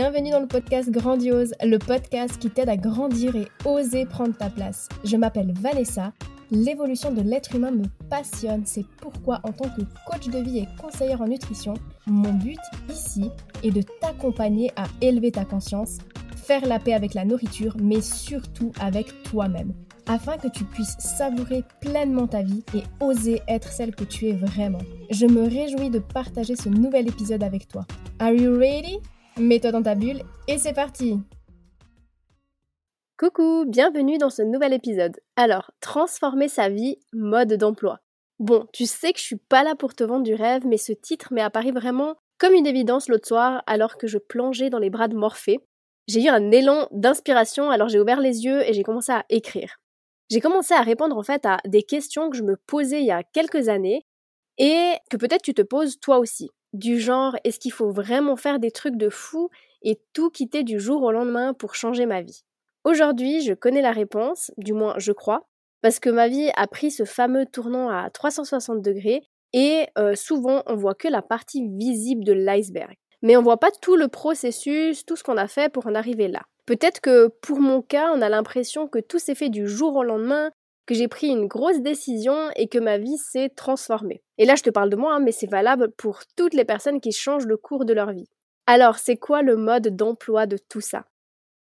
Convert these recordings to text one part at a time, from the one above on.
bienvenue dans le podcast Grandiose, le podcast qui t'aide à grandir et oser prendre ta place. Je m'appelle Vanessa, l'évolution de l'être humain me passionne, c'est pourquoi en tant que coach de vie et conseillère en nutrition, mon but ici est de t'accompagner à élever ta conscience, faire la paix avec la nourriture, mais surtout avec toi-même, afin que tu puisses savourer pleinement ta vie et oser être celle que tu es vraiment. Je me réjouis de partager ce nouvel épisode avec toi. Are you ready? Mets-toi dans ta bulle et c'est parti Coucou, bienvenue dans ce nouvel épisode. Alors, transformer sa vie, mode d'emploi. Bon, tu sais que je suis pas là pour te vendre du rêve, mais ce titre m'est apparu vraiment comme une évidence l'autre soir alors que je plongeais dans les bras de Morphée. J'ai eu un élan d'inspiration, alors j'ai ouvert les yeux et j'ai commencé à écrire. J'ai commencé à répondre en fait à des questions que je me posais il y a quelques années et que peut-être tu te poses toi aussi du genre est-ce qu'il faut vraiment faire des trucs de fou et tout quitter du jour au lendemain pour changer ma vie? Aujourd'hui, je connais la réponse, du moins je crois, parce que ma vie a pris ce fameux tournant à 360 degrés et euh, souvent on voit que la partie visible de l'iceberg. Mais on voit pas tout le processus, tout ce qu'on a fait pour en arriver là. Peut-être que pour mon cas, on a l'impression que tout s'est fait du jour au lendemain, que j'ai pris une grosse décision et que ma vie s'est transformée. Et là, je te parle de moi, hein, mais c'est valable pour toutes les personnes qui changent le cours de leur vie. Alors, c'est quoi le mode d'emploi de tout ça?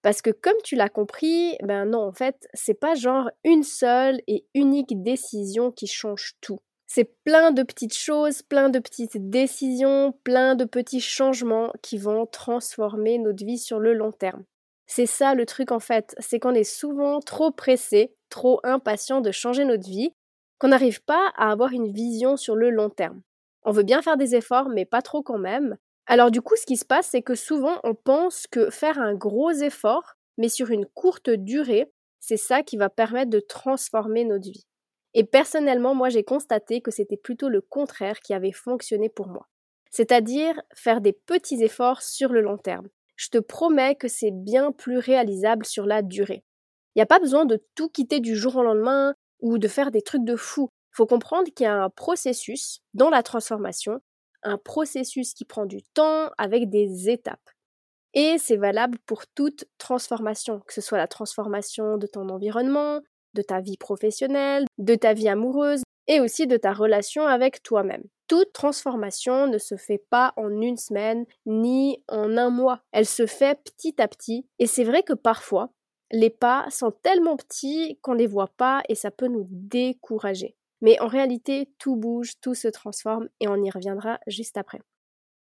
Parce que comme tu l'as compris, ben non, en fait, c'est pas genre une seule et unique décision qui change tout. C'est plein de petites choses, plein de petites décisions, plein de petits changements qui vont transformer notre vie sur le long terme. C'est ça le truc en fait, c'est qu'on est souvent trop pressé, trop impatient de changer notre vie, qu'on n'arrive pas à avoir une vision sur le long terme. On veut bien faire des efforts, mais pas trop quand même. Alors du coup, ce qui se passe, c'est que souvent on pense que faire un gros effort, mais sur une courte durée, c'est ça qui va permettre de transformer notre vie. Et personnellement, moi j'ai constaté que c'était plutôt le contraire qui avait fonctionné pour moi. C'est-à-dire faire des petits efforts sur le long terme je te promets que c'est bien plus réalisable sur la durée. Il n'y a pas besoin de tout quitter du jour au lendemain ou de faire des trucs de fou. Il faut comprendre qu'il y a un processus dans la transformation, un processus qui prend du temps avec des étapes. Et c'est valable pour toute transformation, que ce soit la transformation de ton environnement, de ta vie professionnelle, de ta vie amoureuse et aussi de ta relation avec toi-même. Toute transformation ne se fait pas en une semaine ni en un mois. Elle se fait petit à petit. Et c'est vrai que parfois, les pas sont tellement petits qu'on ne les voit pas et ça peut nous décourager. Mais en réalité, tout bouge, tout se transforme et on y reviendra juste après.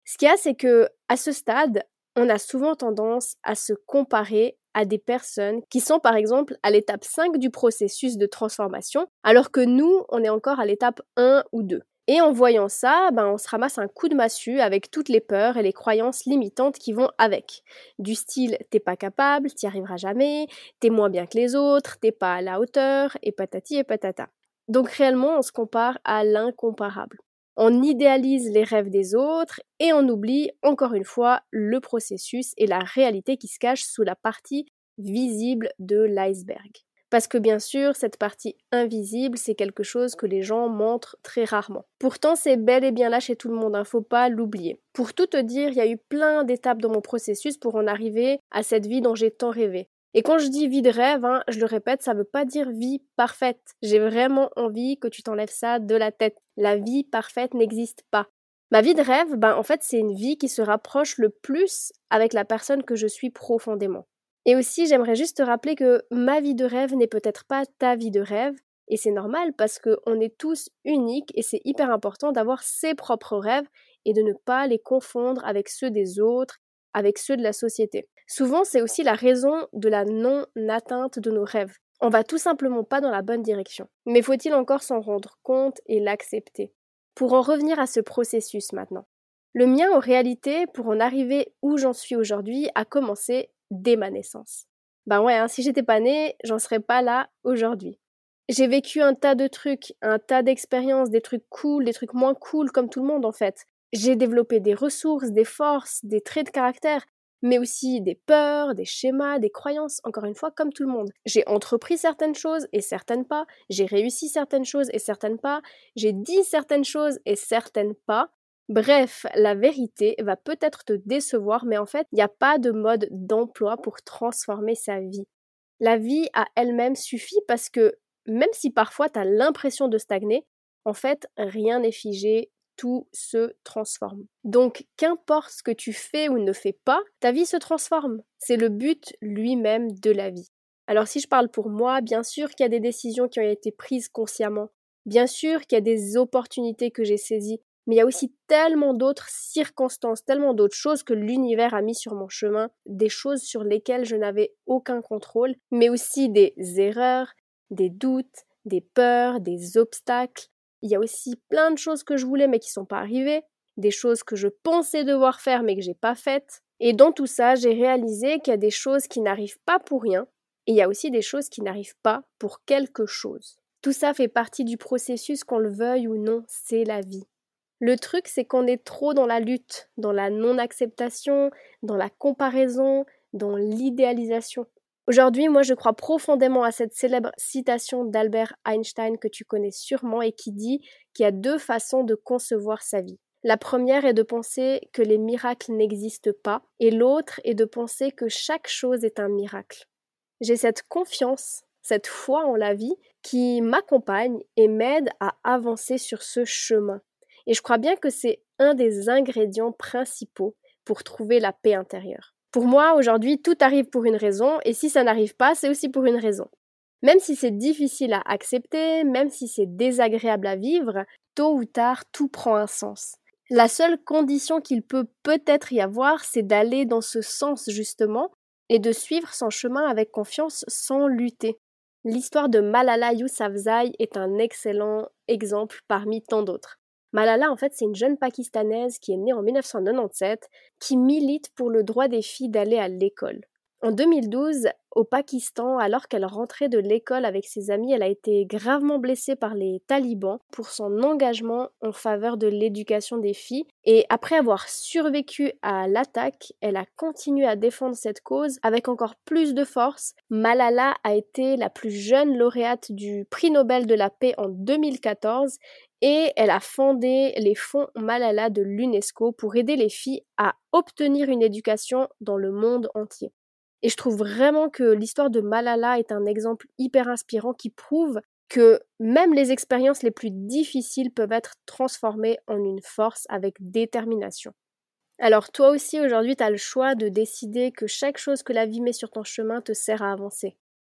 Ce qu'il y a, c'est que à ce stade, on a souvent tendance à se comparer à des personnes qui sont par exemple à l'étape 5 du processus de transformation, alors que nous, on est encore à l'étape 1 ou 2. Et en voyant ça, ben, on se ramasse un coup de massue avec toutes les peurs et les croyances limitantes qui vont avec. Du style t'es pas capable, t'y arriveras jamais, t'es moins bien que les autres, t'es pas à la hauteur, et patati et patata. Donc réellement, on se compare à l'incomparable. On idéalise les rêves des autres et on oublie encore une fois le processus et la réalité qui se cache sous la partie visible de l'iceberg. Parce que bien sûr, cette partie invisible, c'est quelque chose que les gens montrent très rarement. Pourtant, c'est bel et bien là chez tout le monde, ne hein, faut pas l'oublier. Pour tout te dire, il y a eu plein d'étapes dans mon processus pour en arriver à cette vie dont j'ai tant rêvé. Et quand je dis vie de rêve, hein, je le répète, ça ne veut pas dire vie parfaite. J'ai vraiment envie que tu t'enlèves ça de la tête. La vie parfaite n'existe pas. Ma vie de rêve, ben en fait, c'est une vie qui se rapproche le plus avec la personne que je suis profondément. Et aussi, j'aimerais juste te rappeler que ma vie de rêve n'est peut-être pas ta vie de rêve, et c'est normal parce qu'on est tous uniques et c'est hyper important d'avoir ses propres rêves et de ne pas les confondre avec ceux des autres, avec ceux de la société. Souvent, c'est aussi la raison de la non-atteinte de nos rêves. On va tout simplement pas dans la bonne direction. Mais faut-il encore s'en rendre compte et l'accepter? Pour en revenir à ce processus maintenant. Le mien, en réalité, pour en arriver où j'en suis aujourd'hui, a commencé dès ma naissance. Ben ouais, hein, si j'étais pas née, j'en serais pas là aujourd'hui. J'ai vécu un tas de trucs, un tas d'expériences, des trucs cool, des trucs moins cool, comme tout le monde en fait. J'ai développé des ressources, des forces, des traits de caractère, mais aussi des peurs, des schémas, des croyances, encore une fois, comme tout le monde. J'ai entrepris certaines choses et certaines pas, j'ai réussi certaines choses et certaines pas, j'ai dit certaines choses et certaines pas, Bref, la vérité va peut-être te décevoir, mais en fait, il n'y a pas de mode d'emploi pour transformer sa vie. La vie à elle-même suffit parce que même si parfois tu as l'impression de stagner, en fait, rien n'est figé, tout se transforme. Donc, qu'importe ce que tu fais ou ne fais pas, ta vie se transforme. C'est le but lui-même de la vie. Alors, si je parle pour moi, bien sûr qu'il y a des décisions qui ont été prises consciemment. Bien sûr qu'il y a des opportunités que j'ai saisies mais il y a aussi tellement d'autres circonstances, tellement d'autres choses que l'univers a mis sur mon chemin, des choses sur lesquelles je n'avais aucun contrôle, mais aussi des erreurs, des doutes, des peurs, des obstacles. Il y a aussi plein de choses que je voulais mais qui ne sont pas arrivées, des choses que je pensais devoir faire mais que j'ai pas faites. Et dans tout ça, j'ai réalisé qu'il y a des choses qui n'arrivent pas pour rien, et il y a aussi des choses qui n'arrivent pas pour quelque chose. Tout ça fait partie du processus, qu'on le veuille ou non, c'est la vie. Le truc, c'est qu'on est trop dans la lutte, dans la non-acceptation, dans la comparaison, dans l'idéalisation. Aujourd'hui, moi, je crois profondément à cette célèbre citation d'Albert Einstein que tu connais sûrement et qui dit qu'il y a deux façons de concevoir sa vie. La première est de penser que les miracles n'existent pas et l'autre est de penser que chaque chose est un miracle. J'ai cette confiance, cette foi en la vie qui m'accompagne et m'aide à avancer sur ce chemin. Et je crois bien que c'est un des ingrédients principaux pour trouver la paix intérieure. Pour moi, aujourd'hui, tout arrive pour une raison, et si ça n'arrive pas, c'est aussi pour une raison. Même si c'est difficile à accepter, même si c'est désagréable à vivre, tôt ou tard, tout prend un sens. La seule condition qu'il peut peut-être y avoir, c'est d'aller dans ce sens justement, et de suivre son chemin avec confiance sans lutter. L'histoire de Malala Yousafzai est un excellent exemple parmi tant d'autres. Malala, en fait, c'est une jeune Pakistanaise qui est née en 1997, qui milite pour le droit des filles d'aller à l'école. En 2012, au Pakistan, alors qu'elle rentrait de l'école avec ses amis, elle a été gravement blessée par les talibans pour son engagement en faveur de l'éducation des filles. Et après avoir survécu à l'attaque, elle a continué à défendre cette cause avec encore plus de force. Malala a été la plus jeune lauréate du prix Nobel de la paix en 2014 et elle a fondé les fonds Malala de l'UNESCO pour aider les filles à obtenir une éducation dans le monde entier. Et je trouve vraiment que l'histoire de Malala est un exemple hyper inspirant qui prouve que même les expériences les plus difficiles peuvent être transformées en une force avec détermination. Alors toi aussi aujourd'hui tu as le choix de décider que chaque chose que la vie met sur ton chemin te sert à avancer.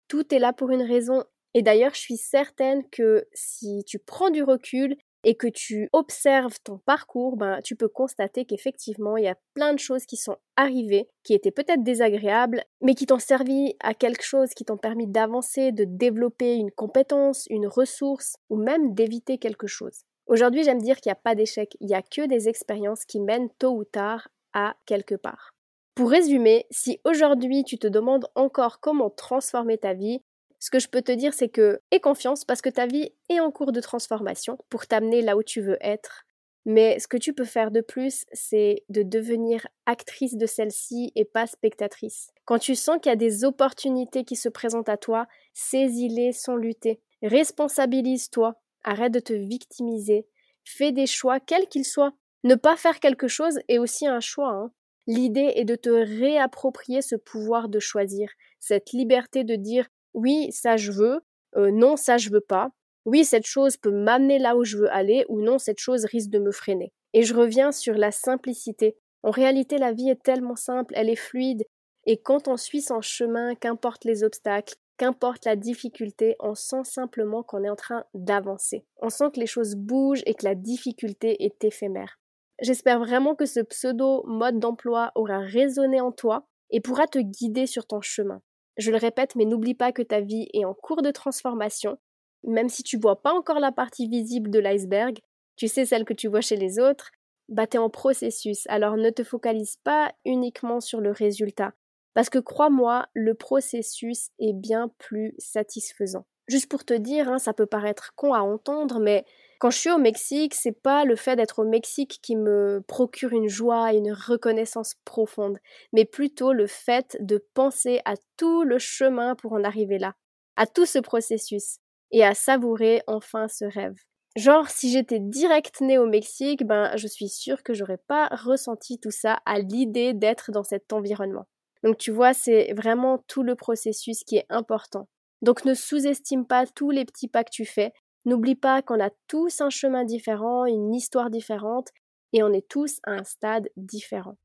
Tout est là pour une raison et d'ailleurs, je suis certaine que si tu prends du recul et que tu observes ton parcours, ben, tu peux constater qu'effectivement, il y a plein de choses qui sont arrivées, qui étaient peut-être désagréables, mais qui t'ont servi à quelque chose, qui t'ont permis d'avancer, de développer une compétence, une ressource, ou même d'éviter quelque chose. Aujourd'hui, j'aime dire qu'il n'y a pas d'échec, il n'y a que des expériences qui mènent tôt ou tard à quelque part. Pour résumer, si aujourd'hui tu te demandes encore comment transformer ta vie, ce que je peux te dire, c'est que aie confiance parce que ta vie est en cours de transformation pour t'amener là où tu veux être. Mais ce que tu peux faire de plus, c'est de devenir actrice de celle-ci et pas spectatrice. Quand tu sens qu'il y a des opportunités qui se présentent à toi, saisis-les sans lutter. Responsabilise-toi. Arrête de te victimiser. Fais des choix, quels qu'ils soient. Ne pas faire quelque chose est aussi un choix. Hein. L'idée est de te réapproprier ce pouvoir de choisir, cette liberté de dire oui, ça je veux, euh, non, ça je veux pas, oui, cette chose peut m'amener là où je veux aller, ou non, cette chose risque de me freiner. Et je reviens sur la simplicité. En réalité, la vie est tellement simple, elle est fluide, et quand on suit son chemin, qu'importe les obstacles, qu'importe la difficulté, on sent simplement qu'on est en train d'avancer. On sent que les choses bougent et que la difficulté est éphémère. J'espère vraiment que ce pseudo mode d'emploi aura résonné en toi et pourra te guider sur ton chemin. Je le répète, mais n'oublie pas que ta vie est en cours de transformation. Même si tu vois pas encore la partie visible de l'iceberg, tu sais celle que tu vois chez les autres, bah t'es en processus, alors ne te focalise pas uniquement sur le résultat. Parce que crois-moi, le processus est bien plus satisfaisant. Juste pour te dire, hein, ça peut paraître con à entendre, mais quand je suis au Mexique, c'est pas le fait d'être au Mexique qui me procure une joie et une reconnaissance profonde, mais plutôt le fait de penser à tout le chemin pour en arriver là, à tout ce processus, et à savourer enfin ce rêve. Genre, si j'étais direct née au Mexique, ben, je suis sûre que j'aurais pas ressenti tout ça à l'idée d'être dans cet environnement. Donc, tu vois, c'est vraiment tout le processus qui est important. Donc, ne sous-estime pas tous les petits pas que tu fais. N'oublie pas qu'on a tous un chemin différent, une histoire différente, et on est tous à un stade différent.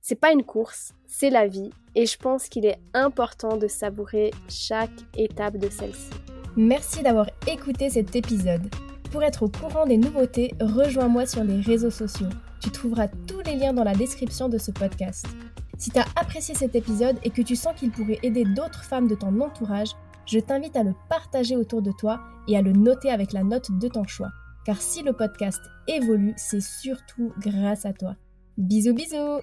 C'est pas une course, c'est la vie, et je pense qu'il est important de savourer chaque étape de celle-ci. Merci d'avoir écouté cet épisode. Pour être au courant des nouveautés, rejoins-moi sur les réseaux sociaux. Tu trouveras tous les liens dans la description de ce podcast. Si tu as apprécié cet épisode et que tu sens qu'il pourrait aider d'autres femmes de ton entourage, je t'invite à le partager autour de toi et à le noter avec la note de ton choix. Car si le podcast évolue, c'est surtout grâce à toi. Bisous bisous